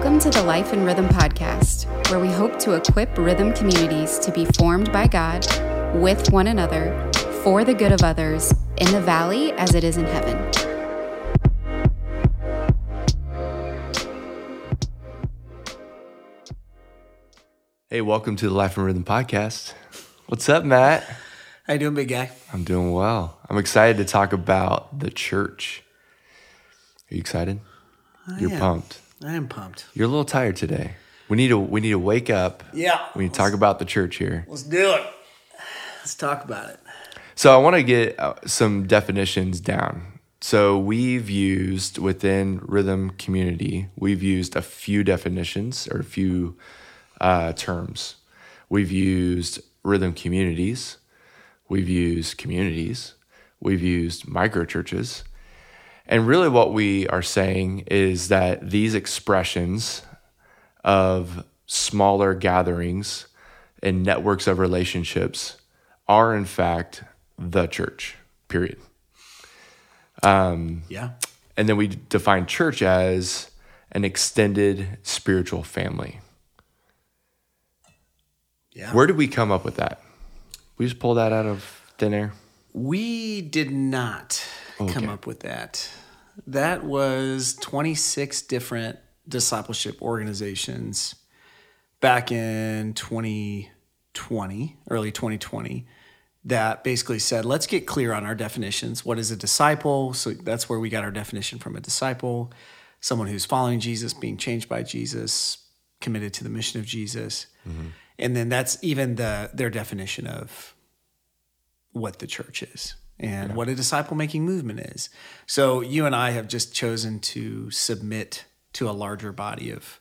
Welcome to the Life in Rhythm podcast, where we hope to equip rhythm communities to be formed by God, with one another, for the good of others, in the valley as it is in heaven. Hey, welcome to the Life in Rhythm podcast. What's up, Matt? How you doing, big guy? I'm doing well. I'm excited to talk about the church. Are you excited? You're am. pumped. I am pumped. You're a little tired today. We need to we need to wake up. Yeah. We need to talk about the church here. Let's do it. Let's talk about it. So I want to get uh, some definitions down. So we've used within rhythm community, we've used a few definitions or a few uh, terms. We've used rhythm communities. We've used communities. We've used micro churches. And really, what we are saying is that these expressions of smaller gatherings and networks of relationships are, in fact, the church, period. Um, yeah. And then we define church as an extended spiritual family. Yeah. Where did we come up with that? We just pulled that out of thin air. we did not come up with that. That was 26 different discipleship organizations back in 2020, early 2020, that basically said, let's get clear on our definitions. What is a disciple? So that's where we got our definition from a disciple, someone who's following Jesus, being changed by Jesus, committed to the mission of Jesus. Mm-hmm. And then that's even the their definition of what the church is and what a disciple making movement is. So you and I have just chosen to submit to a larger body of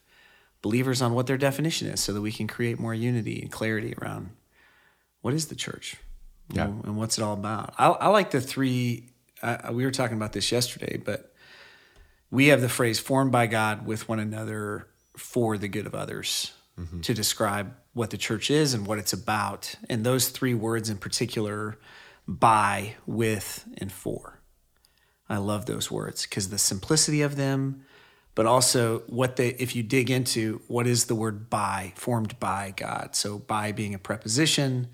believers on what their definition is so that we can create more unity and clarity around what is the church you Yeah. know, and what's it all about. I, I like the three, uh, we were talking about this yesterday, but we have the phrase formed by God with one another for the good of others to describe what the church is and what it's about. And those three words in particular by, with, and for. I love those words because the simplicity of them, but also what they, if you dig into what is the word by, formed by God. So by being a preposition,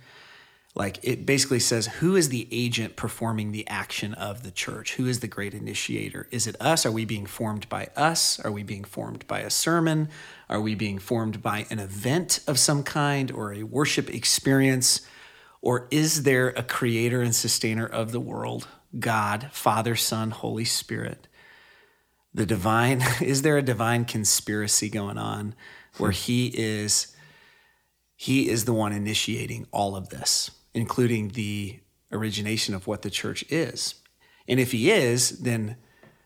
like it basically says who is the agent performing the action of the church? Who is the great initiator? Is it us? Are we being formed by us? Are we being formed by a sermon? Are we being formed by an event of some kind or a worship experience or is there a creator and sustainer of the world god father son holy spirit the divine is there a divine conspiracy going on where hmm. he is he is the one initiating all of this, including the origination of what the church is. And if he is, then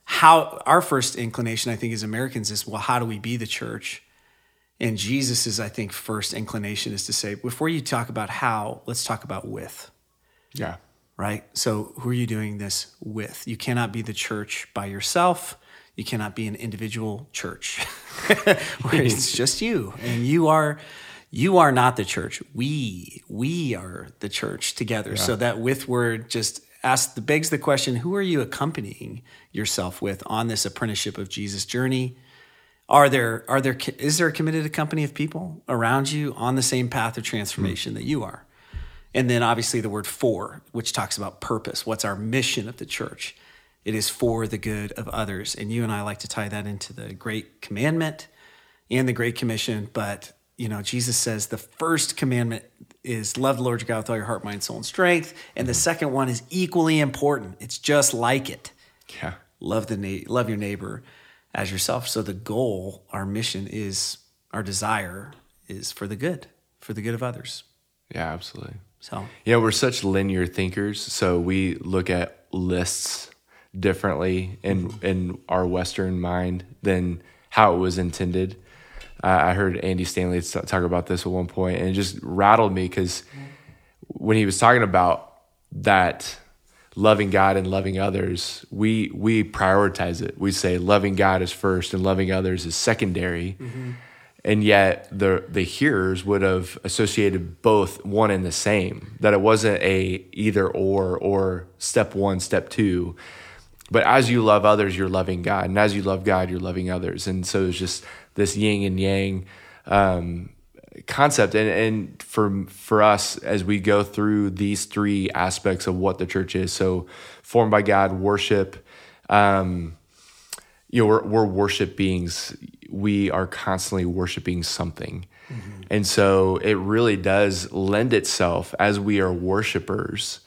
how our first inclination, I think, as Americans is, well, how do we be the church? And Jesus's, I think, first inclination is to say, before you talk about how, let's talk about with, Yeah. right? So who are you doing this with? You cannot be the church by yourself. You cannot be an individual church where it's just you and you are you are not the church. We we are the church together. So that with word just asks the begs the question, who are you accompanying yourself with on this apprenticeship of Jesus journey? Are there are there is there a committed company of people around you on the same path of transformation that you are? And then obviously the word for, which talks about purpose. What's our mission of the church? It is for the good of others. And you and I like to tie that into the great commandment and the great commission. But, you know, Jesus says the first commandment is love the Lord your God with all your heart, mind, soul, and strength. And the second one is equally important. It's just like it. Yeah. Love the na- love your neighbor as yourself. So the goal, our mission is our desire is for the good, for the good of others. Yeah, absolutely. So yeah, we're such linear thinkers, so we look at lists differently in in our Western mind than how it was intended. Uh, I heard Andy Stanley talk about this at one point, and it just rattled me because when he was talking about that loving God and loving others, we we prioritize it. We say loving God is first and loving others is secondary. And yet the the hearers would have associated both one and the same. That it wasn't a either or or step one, step two. but as you love others, you're loving God, and as you love God, you're loving others, and so it's just this yin and yang um, concept. And and for for us, as we go through these three aspects of what the church is, so formed by God, worship. Um, you know, we're, we're worship beings. We are constantly worshiping something. Mm-hmm. And so it really does lend itself as we are worshipers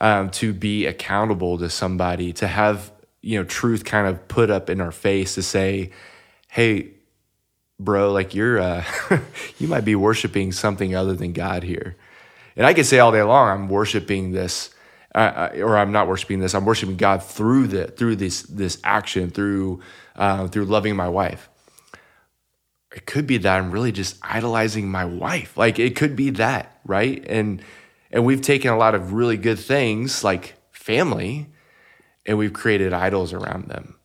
um, to be accountable to somebody, to have, you know, truth kind of put up in our face to say, hey, bro, like you're, uh, you might be worshiping something other than God here. And I can say all day long, I'm worshiping this uh, or I'm not worshiping this. I'm worshiping God through the through this this action, through uh, through loving my wife. It could be that I'm really just idolizing my wife. Like it could be that, right? And and we've taken a lot of really good things like family, and we've created idols around them.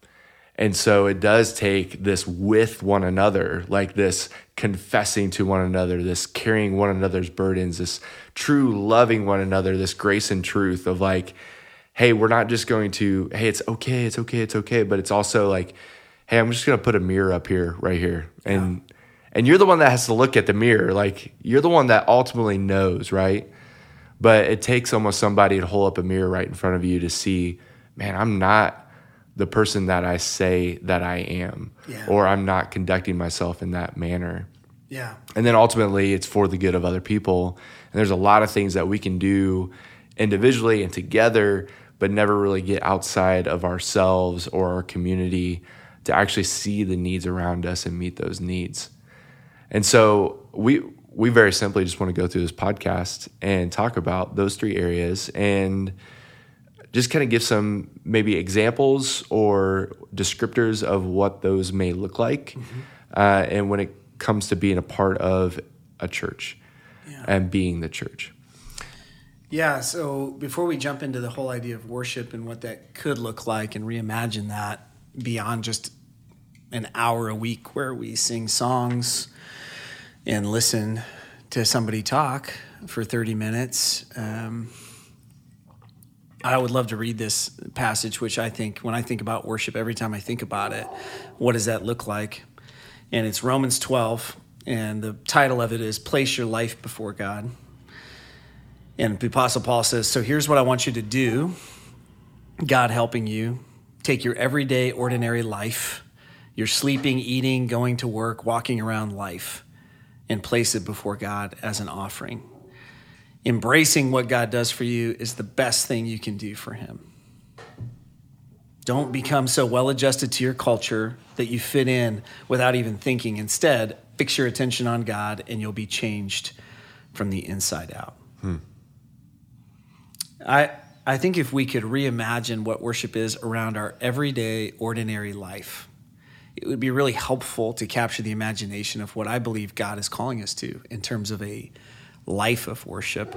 And so it does take this with one another, like this confessing to one another, this carrying one another's burdens, this true loving one another, this grace and truth of like, hey, we're not just going to, hey, it's okay, it's okay, it's okay, but it's also like, hey, I'm just gonna put a mirror up here, right here. And yeah. and you're the one that has to look at the mirror. Like you're the one that ultimately knows, right? But it takes almost somebody to hold up a mirror right in front of you to see, man, I'm not the person that I say that I am, yeah. or I'm not conducting myself in that manner. Yeah. And then ultimately, it's for the good of other people. And there's a lot of things that we can do individually and together, but never really get outside of ourselves or our community to actually see the needs around us and meet those needs. And so we we very simply just want to go through this podcast and talk about those three areas and just kind of give some maybe examples or descriptors of what those may look like. Mm-hmm. Uh, and when it comes to being a part of a church yeah. and being the church. Yeah, so before we jump into the whole idea of worship and what that could look like and reimagine that beyond just an hour a week where we sing songs and listen to somebody talk for 30 minutes. Um, I would love to read this passage, which I think, when I think about worship, every time I think about it, what does that look like? And it's Romans 12, and the title of it is Place Your Life Before God. And the Apostle Paul says, So here's what I want you to do God helping you. Take your everyday, ordinary life, your sleeping, eating, going to work, walking around life, and place it before God as an offering embracing what God does for you is the best thing you can do for Him. Don't become so well adjusted to your culture that you fit in without even thinking. Instead, fix your attention on God and you'll be changed from the inside out. Hmm. I, I think if we could reimagine what worship is around our everyday, ordinary life, it would be really helpful to capture the imagination of what I believe God is calling us to in terms of a life of worship,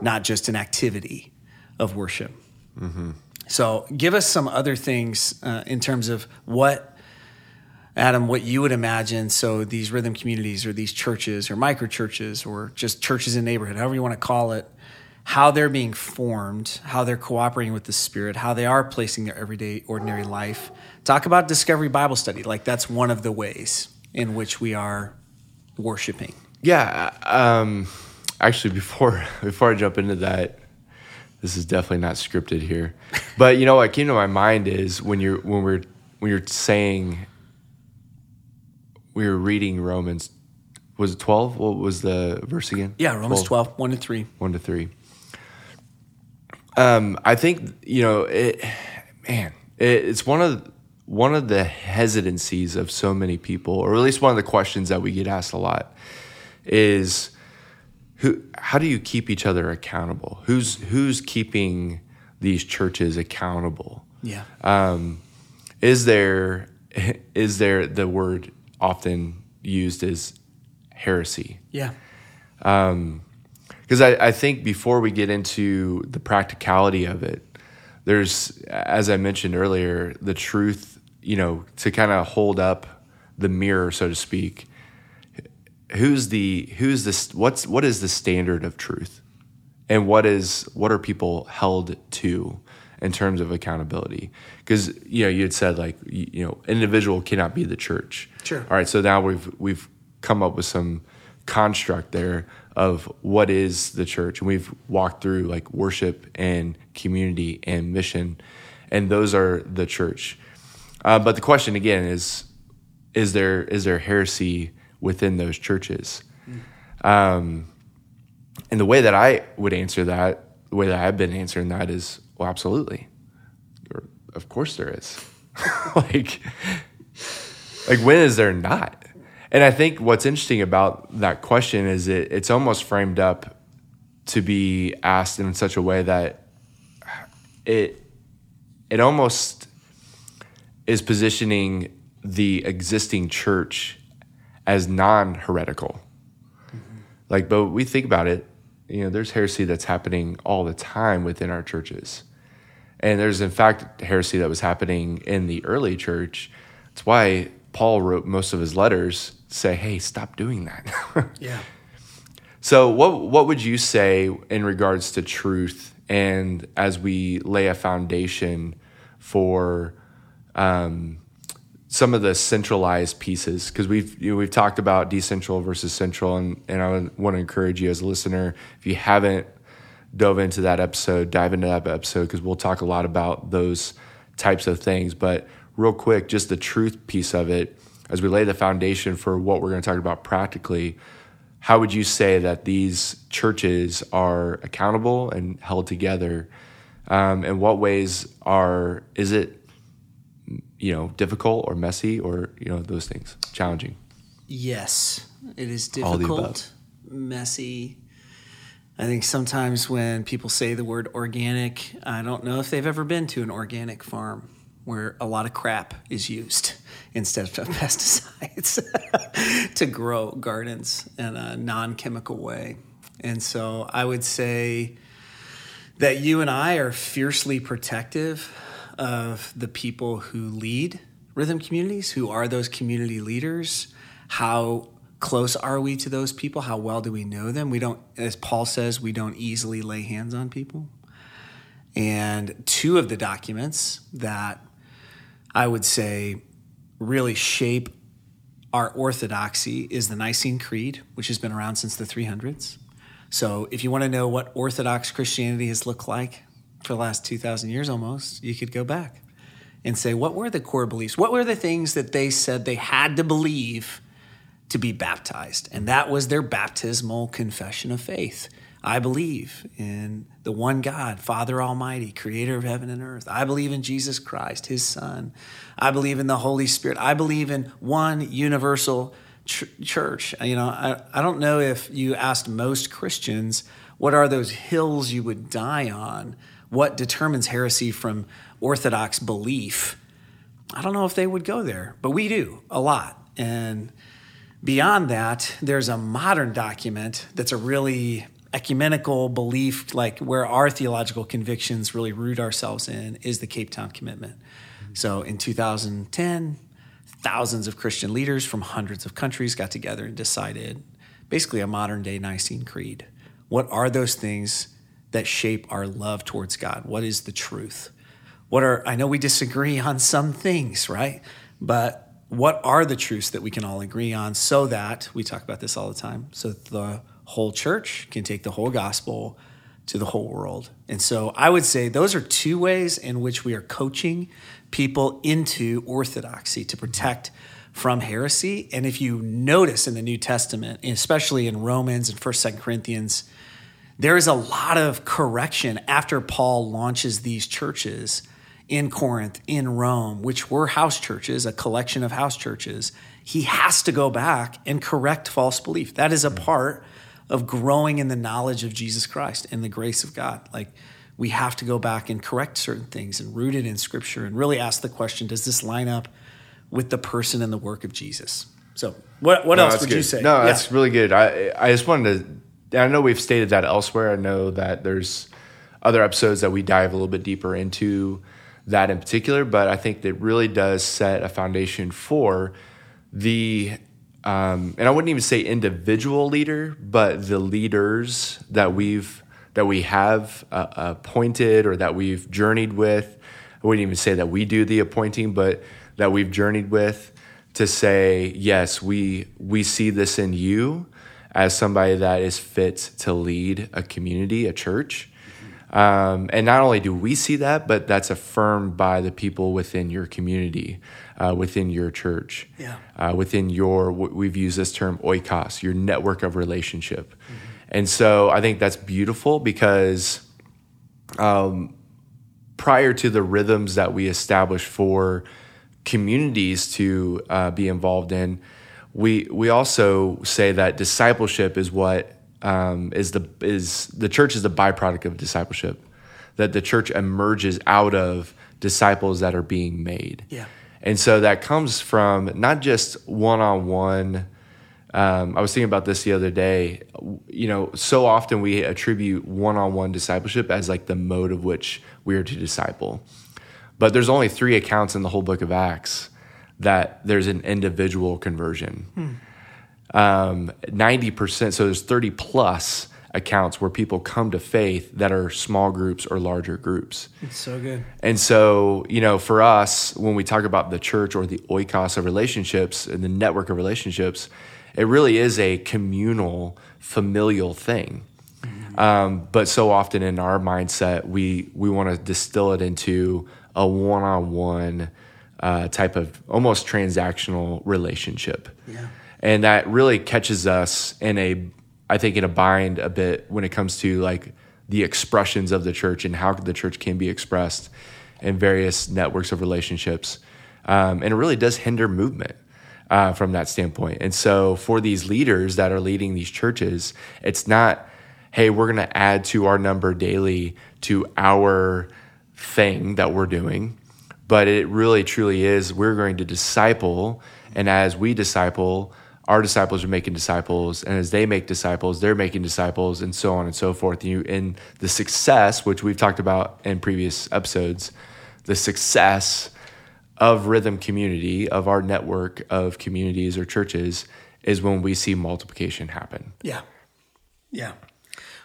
not just an activity of worship. Mm-hmm. So, give us some other things uh, in terms of what, Adam, what you would imagine. So, these rhythm communities or these churches or micro churches or just churches in neighborhood, however you want to call it, how they're being formed, how they're cooperating with the Spirit, how they are placing their everyday, ordinary life. Talk about Discovery Bible Study. Like, that's one of the ways in which we are worshiping. Yeah. Um actually before before I jump into that, this is definitely not scripted here. But you know what came to my mind is when you're when we're when you're saying we were reading Romans was it 12? What was the verse again? Yeah, Romans 12, 12 1 to 3. 1 to 3. Um, I think, you know, it man, it, it's one of one of the hesitancies of so many people, or at least one of the questions that we get asked a lot is who how do you keep each other accountable? Who's who's keeping these churches accountable? Yeah. Um, is there is there the word often used as heresy? Yeah. Um, because I, I think before we get into the practicality of it, there's as I mentioned earlier, the truth, you know, to kind of hold up the mirror, so to speak, who's the who's this what's what is the standard of truth? And what is what are people held to in terms of accountability? Because you know you had said like you, know individual cannot be the church. Sure. all right so now we've we've come up with some construct there of what is the church. And we've walked through like worship and community and mission and those are the church. Uh, but the question again is is there is there heresy within those churches. Um, and the way that i would answer that the way that i've been answering that is well absolutely. Of course there is. Like like when is there not? And i think what's interesting about that question is it, it's almost framed up to be asked in such a way that it it almost is positioning the existing church as non-heretical. Like but we think about it you know there's heresy that's happening all the time within our churches. And there's in fact heresy that was happening in the early church. That's why paul wrote most of his letters say hey stop doing that. Yeah. so what what would you say in regards to truth and as we lay a foundation for um, some of the centralized pieces because we've you know, we've talked about decentral versus central and and I want to encourage you as a listener if you haven't dove into that episode dive into that episode because we'll talk a lot about those types of things. But real quick just the truth piece of it as we lay the foundation for what we're going to talk about practically how would you say that these churches are accountable and held together? Um, in what ways are is it you know difficult or messy or you know those things challenging Yes, it is difficult, messy. I think sometimes when people say the word organic, I don't know if they've ever been to an organic farm where a lot of crap is used instead of pesticides to grow gardens in a non chemical way. And so I would say that you and I are fiercely protective of the people who lead rhythm communities, who are those community leaders. How close are we to those people? How well do we know them? We don't, as Paul says, we don't easily lay hands on people. And two of the documents that I would say really shape our orthodoxy is the Nicene Creed, which has been around since the 300s. So if you want to know what Orthodox Christianity has looked like for the last 2,000 years almost, you could go back and say, what were the core beliefs? What were the things that they said they had to believe to be baptized? And that was their baptismal confession of faith. I believe in the one God, Father Almighty, creator of heaven and earth. I believe in Jesus Christ, his Son. I believe in the Holy Spirit. I believe in one universal ch- church. You know, I, I don't know if you asked most Christians, what are those hills you would die on? What determines heresy from orthodox belief? I don't know if they would go there, but we do a lot. And beyond that, there's a modern document that's a really ecumenical belief, like where our theological convictions really root ourselves in, is the Cape Town Commitment. So in 2010, thousands of Christian leaders from hundreds of countries got together and decided basically a modern day Nicene Creed. What are those things that shape our love towards God? What is the truth? What are, I know we disagree on some things, right? But what are the truths that we can all agree on so that we talk about this all the time so that the whole church can take the whole gospel to the whole world and so i would say those are two ways in which we are coaching people into orthodoxy to protect from heresy and if you notice in the new testament especially in romans and 1st 2nd corinthians there is a lot of correction after paul launches these churches in Corinth, in Rome, which were house churches, a collection of house churches, he has to go back and correct false belief. That is a mm. part of growing in the knowledge of Jesus Christ and the grace of God. Like we have to go back and correct certain things and root it in scripture and really ask the question, does this line up with the person and the work of Jesus? So what, what No, else would good. you say? No, Yeah. that's really good. I I just wanted to. I know we've stated that elsewhere. I know that there's other episodes that we dive a little bit deeper into that in particular, but I think that really does set a foundation for the. Um, and I wouldn't even say individual leader, but the leaders that we've that we have uh, appointed or that we've journeyed with. I wouldn't even say that we do the appointing, but that we've journeyed with to say, yes, we we see this in you as somebody that is fit to lead a community, a church. Um, and not only do we see that, but that's affirmed by the people within your community, uh, within your church, Yeah. uh, within your, we've used this term, oikos, your network of relationship. And so I think that's beautiful because um, prior to the rhythms that we establish for communities to uh, be involved in, we we also say that discipleship is what um, is the is the church is the byproduct of discipleship, that the church emerges out of disciples that are being made. Yeah. And so that comes from not just one on one. I was thinking about this the other day. You know, so often we attribute one on one discipleship as like the mode of which we are to disciple. But there's only three accounts in the whole book of Acts that there's an individual conversion. Um, 90%, so there's 30 plus accounts where people come to faith that are small groups or larger groups. It's so good. And so, you know, for us, when we talk about the church or the oikos of relationships and the network of relationships, it really is a communal, familial thing. Um, but so often in our mindset, we we want to distill it into a one-on-one uh, type of almost transactional relationship, Yeah. and that really catches us in a, I think, in a bind a bit when it comes to like the expressions of the church and how the church can be expressed in various networks of relationships, um, and it really does hinder movement uh, from that standpoint. And so, for these leaders that are leading these churches, it's not, hey, we're going to add to our number daily to our thing that we're doing, but it really truly is we're going to disciple, and as we disciple, our disciples are making disciples, and as they make disciples, they're making disciples, and so on and so forth. You and the success, which we've talked about in previous episodes, the success of Rhythm Community, of our network of communities or churches, is when we see multiplication happen. Yeah. Yeah.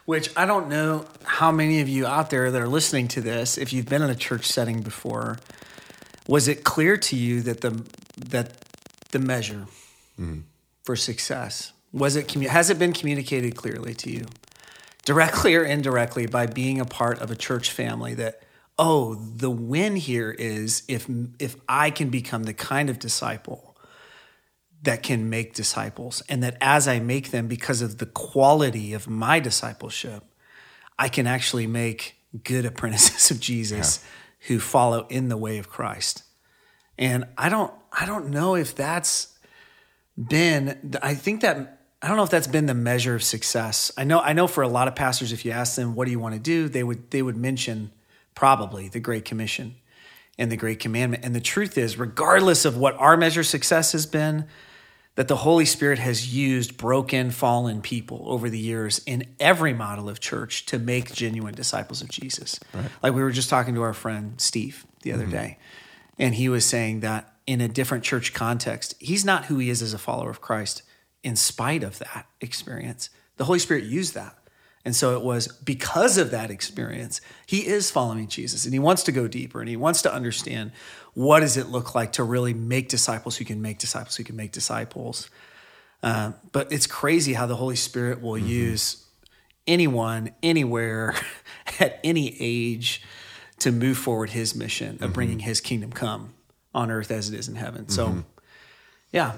Which I don't know how many of you out there that are listening to this, if you've been in a church setting before, was it clear to you that the that the measure mm-hmm. for success was it has it been communicated clearly to you, directly or indirectly, by being a part of a church family that oh the win here is if if I can become the kind of disciple that can make disciples. And that as I make them, because of the quality of my discipleship, I can actually make good apprentices of Jesus who follow in the way of Christ. And I don't I don't know if that's been I think that I don't know if that's been the measure of success. I know I know for a lot of pastors if you ask them what do you want to do, they would they would mention probably the great commission and the great commandment. And the truth is regardless of what our measure of success has been, that the Holy Spirit has used broken, fallen people over the years in every model of church to make genuine disciples of Jesus. Like we were just talking to our friend Steve the other mm-hmm. day, and he was saying that in a different church context, he's not who he is as a follower of Christ in spite of that experience. The Holy Spirit used that. And so it was because of that experience, he is following Jesus and he wants to go deeper and he wants to understand what does it look like to really make disciples who can make disciples who can make disciples. Uh, but it's crazy how the Holy Spirit will mm-hmm. use anyone, anywhere, at any age to move forward his mission of mm-hmm. bringing his kingdom come on earth as it is in heaven. So, mm-hmm. yeah,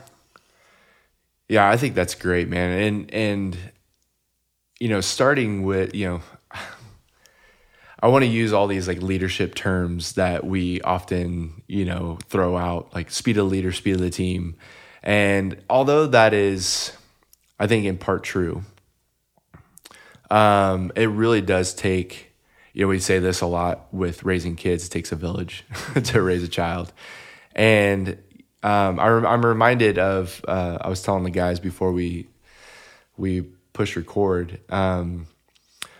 Yeah, I think that's great, man. And and you know, starting with, you know, I want to use all these like leadership terms that we often, you know, throw out, like speed of the leader, speed of the team. And although that is, I think, in part true, um, it really does take, you know, we say this a lot with raising kids, it takes a village to raise a child. And um, I, am reminded of, uh, I was telling the guys before we, we push record, um,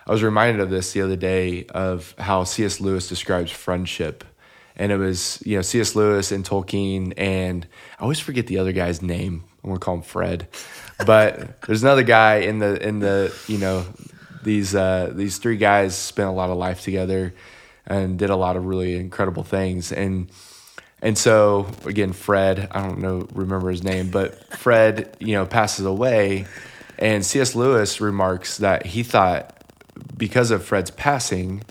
I was reminded of this the other day of how C.S. Lewis describes friendship. And it was, you know, C.S. Lewis and Tolkien, and I always forget the other guy's name. I'm gonna call him Fred. But there's another guy in the in the, you know, these uh, these three guys spent a lot of life together and did a lot of really incredible things. And and so again, Fred, I don't know remember his name, but Fred, you know, passes away, and C.S. Lewis remarks that he thought because of Fred's passing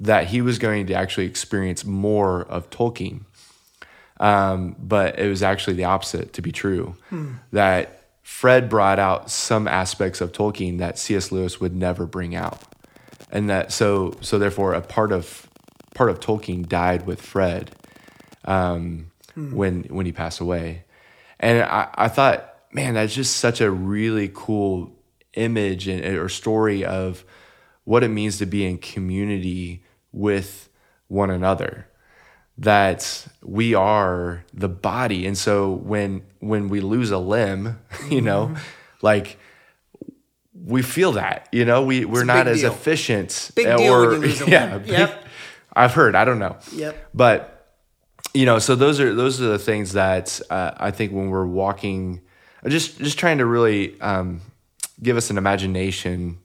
that he was going to actually experience more of Tolkien. Um, but it was actually the opposite to be true. That Fred brought out some aspects of Tolkien that C.S. Lewis would never bring out, and that so so therefore a part of part of Tolkien died with Fred um, when when he passed away, and I, I thought, man, that's just such a really cool image and or story of what it means to be in community with one another that we are the body and so when when we lose a limb you know like we feel that you know we we're not as deal. efficient Big deal when you lose a yeah limb. big- i've heard i don't know Yep. but you know so those are those are the things that uh, i think when we're walking just just trying to really um, give us an imagination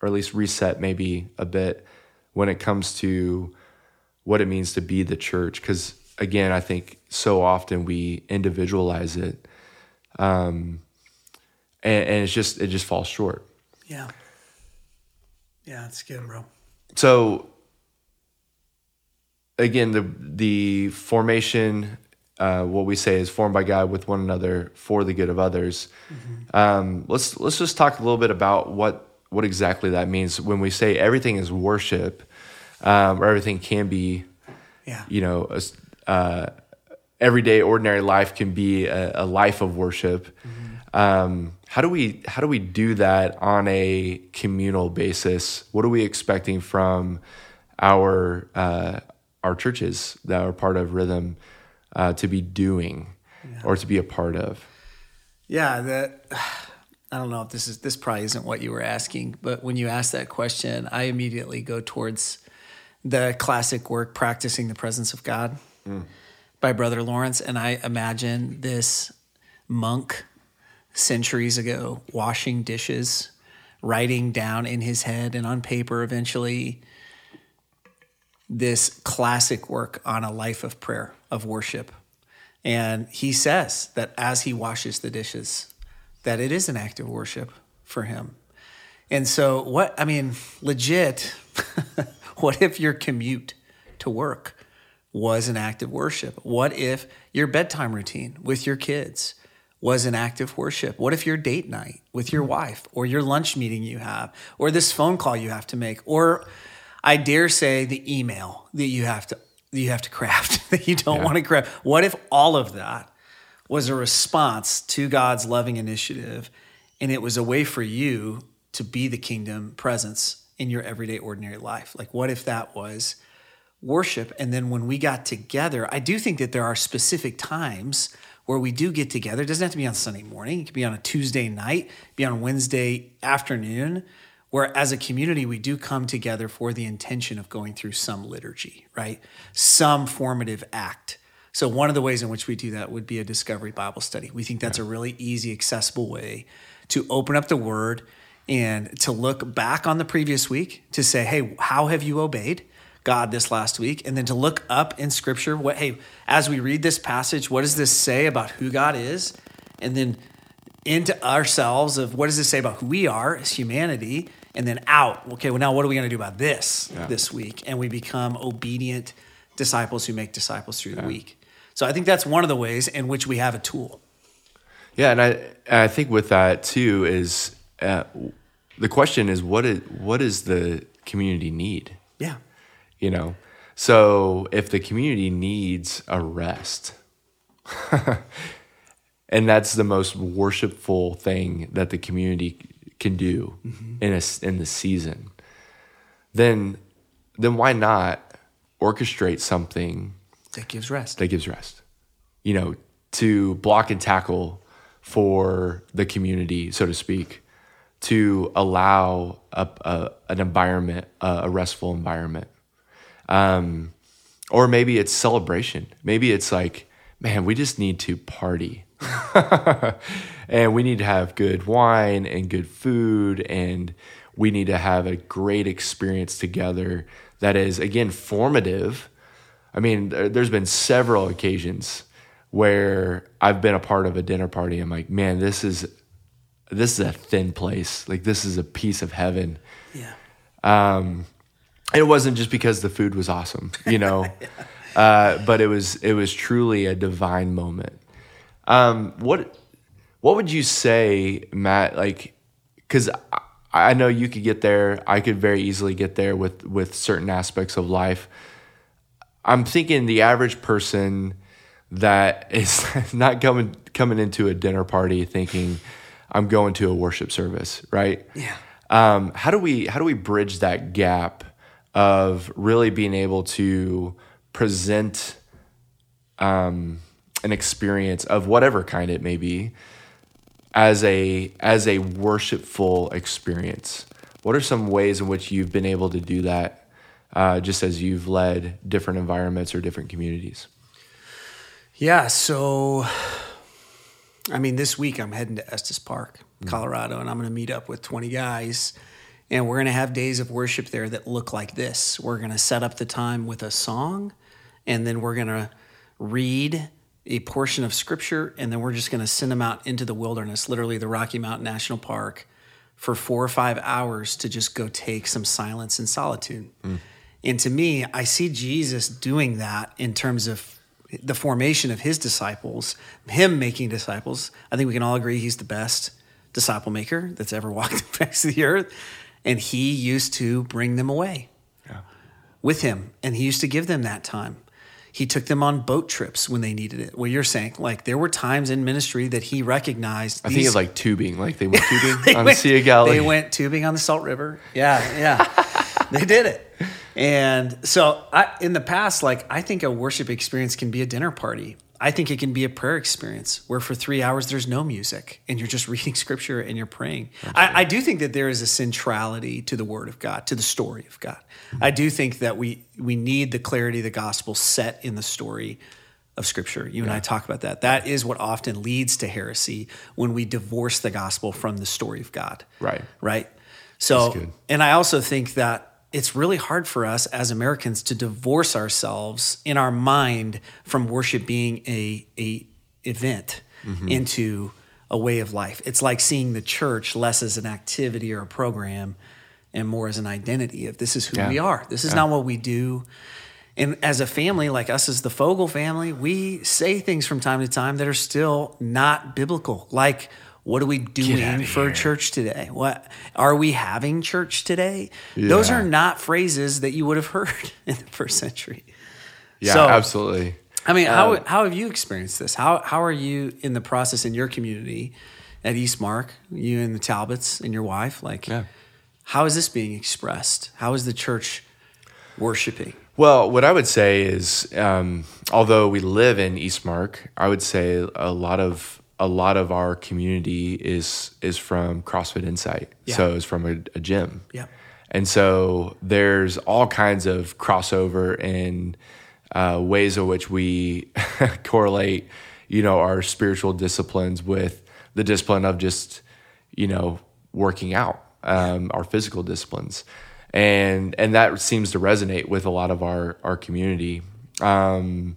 or at least reset maybe a bit when it comes to what it means to be the church because again i think so often we individualize it um, and, and it's just it just falls short Yeah. Yeah, it's good, bro. so again the the formation uh, what we say is formed by god with one another for the good of others. Um, let's let's just talk a little bit about what what exactly that means. When we say everything is worship um, or everything can be Yeah. you know a, uh, everyday ordinary life can be a, a life of worship um, how do we how do we do that on a communal basis? What are we expecting from our uh, our churches that are part of rhythm uh, to be doing or to be a part of? Yeah, that I don't know if this is this probably isn't what you were asking, but when you ask that question, I immediately go towards the classic work practicing the presence of God by Brother Lawrence. And I imagine this monk centuries ago washing dishes, writing down in his head and on paper eventually this classic work on a life of prayer, of worship. And he says that as he washes the dishes, that it is an act of worship for him. And so, what I mean, legit, what if your commute to work was an act of worship? What if your bedtime routine with your kids was an act of worship? What if your date night with your wife or your lunch meeting you have or this phone call you have to make or I dare say the email that you have to that you have to craft that you don't Yeah. want to craft. What if all of that was a response to God's loving initiative and it was a way for you to be the kingdom presence in your everyday ordinary life? Like what if that was worship and then when we got together, I do think that there are specific times where we do get together. It doesn't have to be on Sunday morning. It could be on a Tuesday night, be on Wednesday afternoon where as a community we do come together for the intention of going through some liturgy, right? Some formative act. So one of the ways in which we do that would be a discovery Bible study. We think that's a really easy, accessible way to open up the word and to look back on the previous week to say, hey, how have you obeyed God this last week? And then to look up in scripture, what hey, as we read this passage, what does this say about who God is? And then into ourselves of what does this say about who we are as humanity and then out. Okay well now what are we going to do about this this week? And we become obedient disciples who make disciples through the week. So i think that's one of the ways in which we have a tool. Yeah, and I and I think with that too is uh, the question is what is what does the community need? yeah. You know, so if the community needs a rest, and that's the most worshipful thing that the community can do in a in the season, then then why not orchestrate something that gives rest that gives rest. You know, to block and tackle for the community, so to speak, to allow a, a, an environment, a, a restful environment. Um, or maybe it's celebration. Maybe it's like, man, we just need to party. and we need to have good wine and good food and we need to have a great experience together that is again formative. I mean, there's been several occasions where I've been a part of a dinner party. I'm like, man, this is this is a thin place. Like this is a piece of heaven. Yeah. Um, it wasn't just because the food was awesome, you know, yeah. uh, but it was it was truly a divine moment. Um, what what would you say, Matt? Like, because I, I know you could get there. I could very easily get there with with certain aspects of life. I'm thinking the average person that is not coming coming into a dinner party thinking I'm going to a worship service, right? Yeah. Um, how do we how do we bridge that gap of really being able to present um, an experience of whatever kind it may be as a as a worshipful experience? What are some ways in which you've been able to do that, uh, just as you've led different environments or different communities? Yeah, so I mean, this week I'm heading to Estes Park, mm. Colorado, and I'm going to meet up with 20 guys. And we're going to have days of worship there that look like this. We're going to set up the time with a song, and then we're going to read a portion of scripture, and then we're just going to send them out into the wilderness, literally the Rocky Mountain National Park, for four or five hours to just go take some silence and solitude. Mm. And to me, I see Jesus doing that in terms of the formation of his disciples, him making disciples. I think we can all agree he's the best disciple maker that's ever walked the face of the earth. And he used to bring them away yeah. with him, and he used to give them that time. He took them on boat trips when they needed it. Well, you're saying like there were times in ministry that he recognized. I these, think it's like tubing, like they went tubing on went, the Sea of Galilee. They went tubing on the Salt River. Yeah, yeah, they did it. And so I, in the past, like I think a worship experience can be a dinner party. I think it can be a prayer experience where for three hours there's no music and you're just reading scripture and you're praying. I, I, do think that there is a centrality to the word of God, to the story of God. Mm-hmm. I do think that we we need the clarity of the gospel set in the story of scripture. You yeah. and I talk about that. That is what often leads to heresy when we divorce the gospel from the story of God. Right. Right. So, and I also think that it's really hard for us as Americans to divorce ourselves in our mind from worship being a, a event mm-hmm. into a way of life. It's like seeing the church less as an activity or a program and more as an identity of this is who yeah. we are. This is yeah. not what we do. And as a family, like us as the Fogel family, we say things from time to time that are still not biblical. Like what are we doing for church today? What are we having church today? Yeah. Those are not phrases that you would have heard in the first century. Yeah, so, absolutely. I mean, how, um, how have you experienced this? How, how are you in the process in your community at Eastmark, you and the Talbots and your wife? Like, yeah. how is this being expressed? How is the church worshiping? Well, what I would say is, um, although we live in Eastmark, I would say a lot of a lot of our community is is from CrossFit Insight. Yeah. So it's from a, a, gym. Yeah. And so there's all kinds of crossover in uh, ways in which we correlate, you know, our spiritual disciplines with the discipline of just, you know, working out, um, our physical disciplines, and and that seems to resonate with a lot of our our community. Um,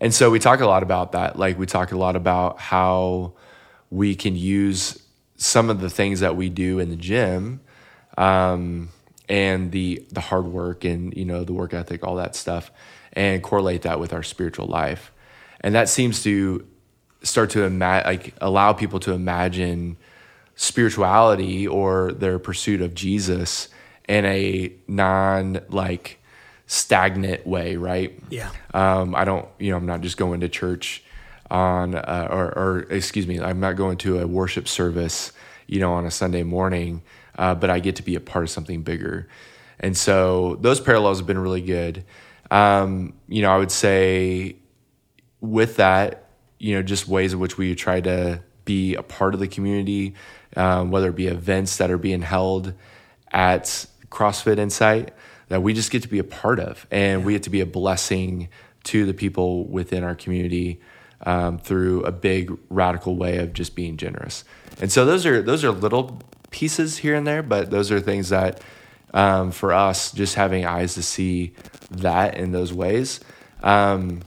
and so we talk a lot about that. Like we talk a lot about how we can use some of the things that we do in the gym um, and the the hard work and you know the work ethic, all that stuff, and correlate that with our spiritual life. And that seems to start to ima- like allow people to imagine spirituality or their pursuit of Jesus in a non like stagnant way, right? Yeah. Um, I don't, you know, I'm not just going to church on, uh, or, or, excuse me, I'm not going to a worship service, you know, on a Sunday morning, uh, but I get to be a part of something bigger. And so those parallels have been really good. Um, you know, I would say with that, you know, just ways in which we try to be a part of the community, um, whether it be events that are being held at CrossFit Insight, that we just get to be a part of, and yeah. we get to be a blessing to the people within our community um, through a big radical way of just being generous. And so those are those are little pieces here and there, but those are things that um, for us, just having eyes to see that in those ways. Um,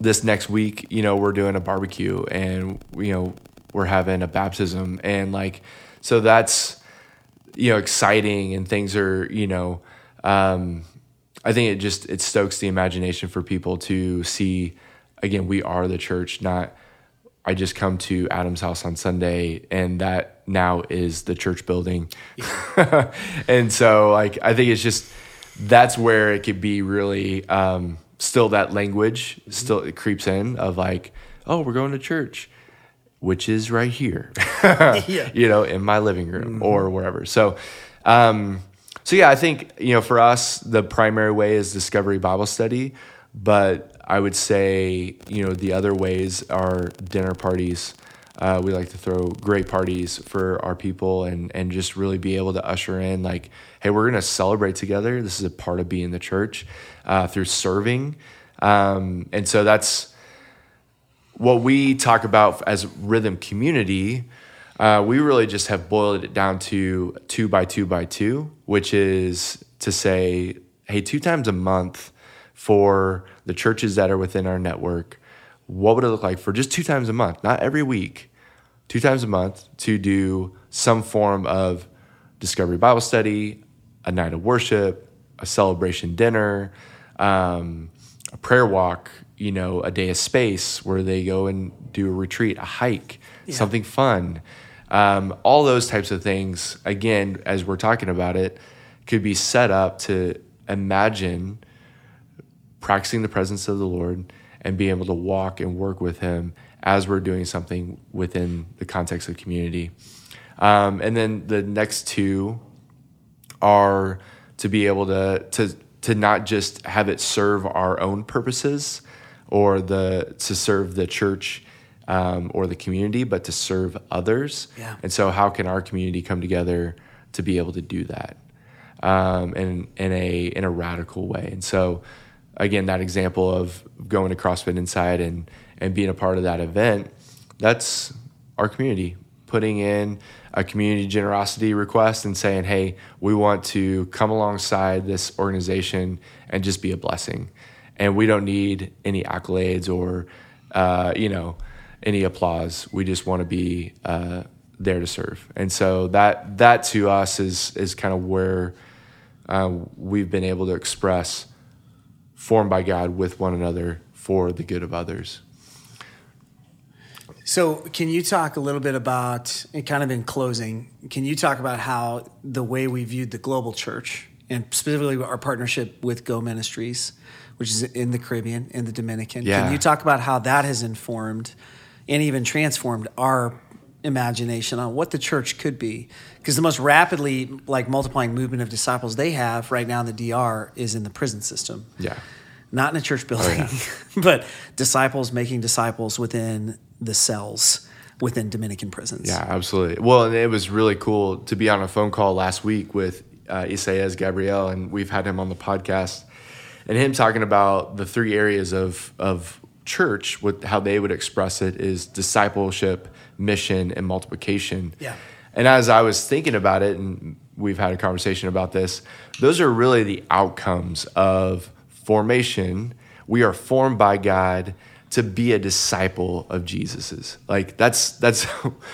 this next week, you know, we're doing a barbecue and, you know, we're having a baptism and like, so that's, you know, exciting and things are, you know, um, I think it just, it stokes the imagination for people to see, again, we are the church, not, I just come to Adam's house on Sunday and that now is the church building. Yeah. and so like I think it's just that's where it could be really um, still that language mm-hmm. still it creeps in of like, oh, we're going to church, which is right here. yeah. You know, in my living room mm-hmm. or wherever. So um, so yeah, I think, you know, for us the primary way is discovery Bible study, but I would say, you know, the other ways are dinner parties. Uh, we like to throw great parties for our people and and just really be able to usher in like, hey, we're gonna celebrate together. This is a part of being the church uh, through serving, um, and so that's what we talk about as rhythm community. Uh, we really just have boiled it down to two by two by two, which is to say, hey, two times a month for the churches that are within our network, what would it look like for just two times a month, not every week, two times a month to do some form of discovery Bible study, a night of worship, a celebration dinner, um, a prayer walk, you know, a day of space where they go and do a retreat, a hike, yeah. something fun. Um, all those types of things, again, as we're talking about it, could be set up to imagine practicing the presence of the Lord and being able to walk and work with Him as we're doing something within the context of community. Um, and then the next two are to be able to to to not just have it serve our own purposes or the to serve the church um, or the community, but to serve others. Yeah. And so, how can our community come together to be able to do that um, in in a in a radical way? And so, again, that example of going to CrossFit Inside and and being a part of that event, that's our community putting in a community generosity request and saying, "Hey, we want to come alongside this organization and just be a blessing." And we don't need any accolades or, uh, you know, any applause. We just want to be uh, there to serve. And so that that to us is is kind of where uh, we've been able to express formed by God with one another for the good of others. So, can you talk a little bit about, kind of in closing, can you talk about how the way we viewed the global church and specifically our partnership with Go Ministries, which is in the Caribbean, in the Dominican, yeah. can you talk about how that has informed and even transformed our imagination on what the church could be because the most rapidly like multiplying movement of disciples they have right now in the DR is in the prison system. Yeah. Not in a church building, oh, yeah. but disciples making disciples within the cells within Dominican prisons. Yeah, absolutely. Well, and it was really cool to be on a phone call last week with uh, Isaias Gabriel, and we've had him on the podcast, and him talking about the three areas of of church, with how they would express it is discipleship, mission, and multiplication. Yeah. And as I was thinking about it, and we've had a conversation about this, those are really the outcomes of formation. We are formed by God to be a disciple of Jesus's. Like that's that's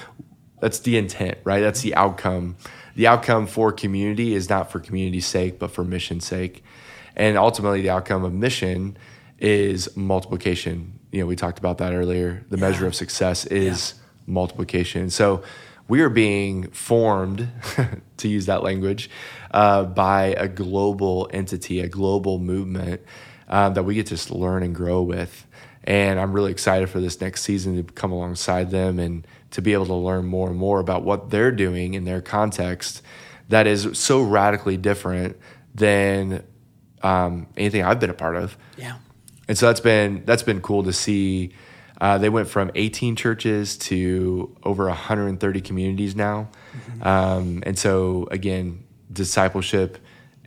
that's the intent, right? That's the outcome. The outcome for community is not for community's sake, but for mission's sake. And ultimately the outcome of mission is multiplication. You know, we talked about that earlier. The yeah. measure of success is yeah. multiplication. So we are being formed, to use that language, uh, by a global entity, a global movement uh, that we get to learn and grow with. And I'm really excited for this next season to come alongside them and to be able to learn more and more about what they're doing in their context that is so radically different than um, anything I've been a part of. Yeah. And so that's been that's been cool to see. Uh, they went from 18 churches to over 130 communities now. Mm-hmm. Um, and so again, discipleship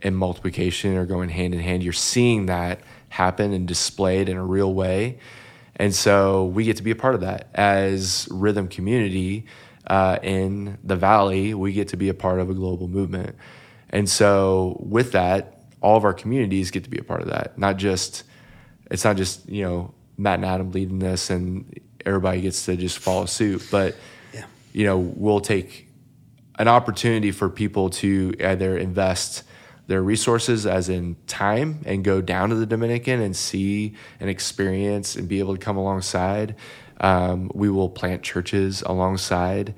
and multiplication are going hand in hand. You're seeing that happen and displayed in a real way. And so we get to be a part of that as Rhythm Community. uh, in the valley, we get to be a part of a global movement. And so, with that, all of our communities get to be a part of that. Not just, it's not just, you know, Matt and Adam leading this and everybody gets to just follow suit, but, Yeah. you know, we'll take an opportunity for people to either invest their resources as in time and go down to the Dominican and see and experience and be able to come alongside. Um, we will plant churches alongside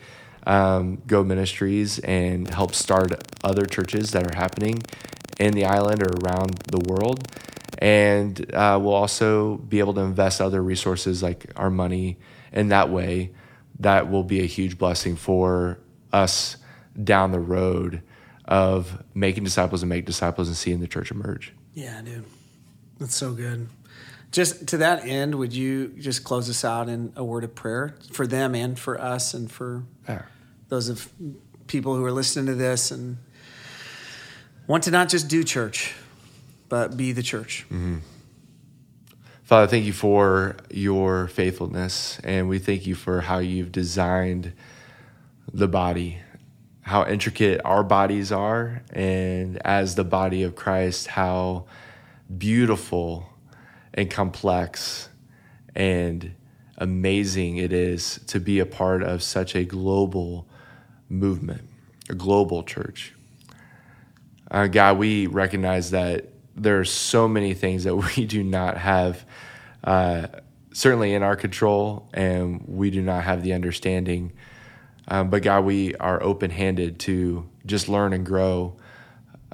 um, Go Ministries and help start other churches that are happening in the island or around the world. And uh, we'll also be able to invest other resources like our money in that way. That will be a huge blessing for us down the road of making disciples and make disciples and seeing the church emerge. Yeah, dude. That's so good. Just to that end, would you just close us out in a word of prayer for them and for us and for Yeah. those of people who are listening to this and want to not just do church, but be the church. Father, thank you for your faithfulness, and we thank you for how you've designed the body, how intricate our bodies are, and as the body of Christ, how beautiful and complex and amazing it is to be a part of such a global movement, a global church. Uh, God, we recognize that there are so many things that we do not have, uh, certainly in our control, and we do not have the understanding. Um, but God, we are open handed to just learn and grow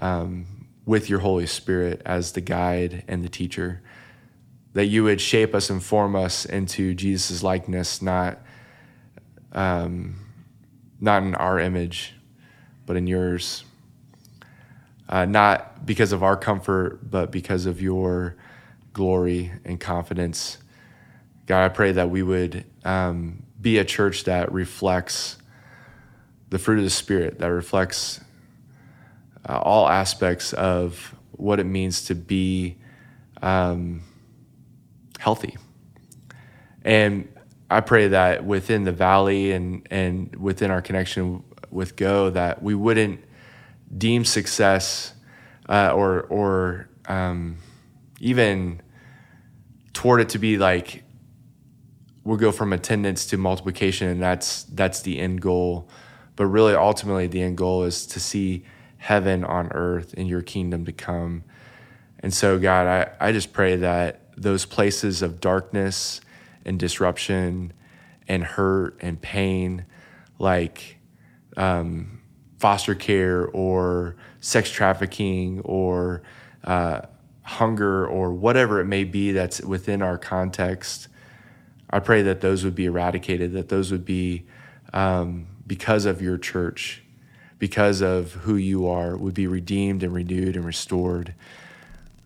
um, with your Holy Spirit as the guide and the teacher. That you would shape us and form us into Jesus' likeness, not um, not in our image, but in yours uh, not because of our comfort, but because of your glory and confidence. God, I pray that we would um, be a church that reflects the fruit of the Spirit, that reflects uh, all aspects of what it means to be um, healthy. And I pray that within the valley and, and within our connection with Go, that we wouldn't deem success uh, or or um, even toward it to be like we'll go from attendance to multiplication and that's that's the end goal. But really ultimately the end goal is to see heaven on earth and your kingdom to come. And so god i, I just pray that those places of darkness and disruption and hurt and pain like um, foster care or sex trafficking or uh, hunger or whatever it may be that's within our context. I pray that those would be eradicated, that those would be um, because of your church, because of who you are, would be redeemed and renewed and restored,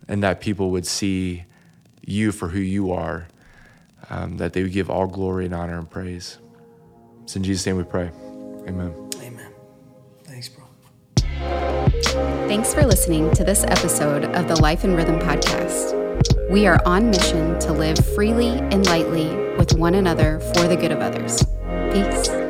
and that people would see you for who you are, um, that they would give all glory and honor and praise. It's in Jesus' name we pray. Amen. Thanks for listening to this episode of the Life and Rhythm podcast. We are on mission to live freely and lightly with one another for the good of others. Peace.